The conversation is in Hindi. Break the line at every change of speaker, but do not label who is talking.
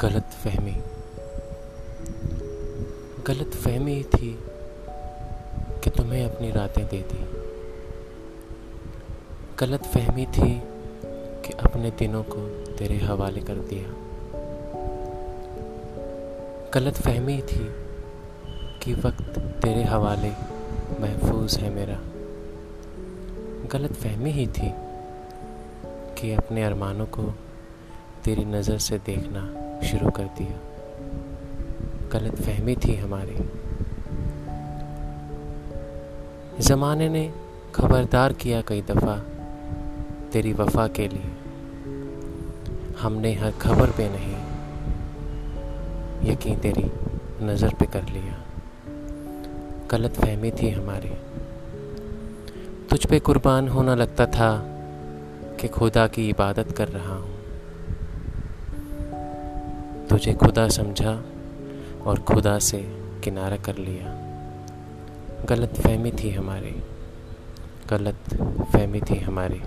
गलत फहमी। गलत फहमी थी कि तुम्हें अपनी रातें दे दी। गलत फहमी थी कि अपने दिनों को तेरे हवाले कर दिया। गलत फहमी थी कि वक्त तेरे हवाले महफूज है मेरा। गलत फहमी ही थी कि अपने अरमानों को तेरी नज़र से देखना शुरू कर दिया। गलत फहमी थी हमारी। ज़माने ने खबरदार किया कई दफ़ा तेरी वफा के लिए। हमने हर खबर पे नहीं, यकीन तेरी नज़र पे कर लिया। गलत फहमी थी हमारी। तुझ पे कुर्बान होना लगता था कि खुदा की इबादत कर रहा हूँ। तुझे खुदा समझा और खुदा से किनारा कर लिया। गलत फहमी थी हमारी। गलत फहमी थी हमारी।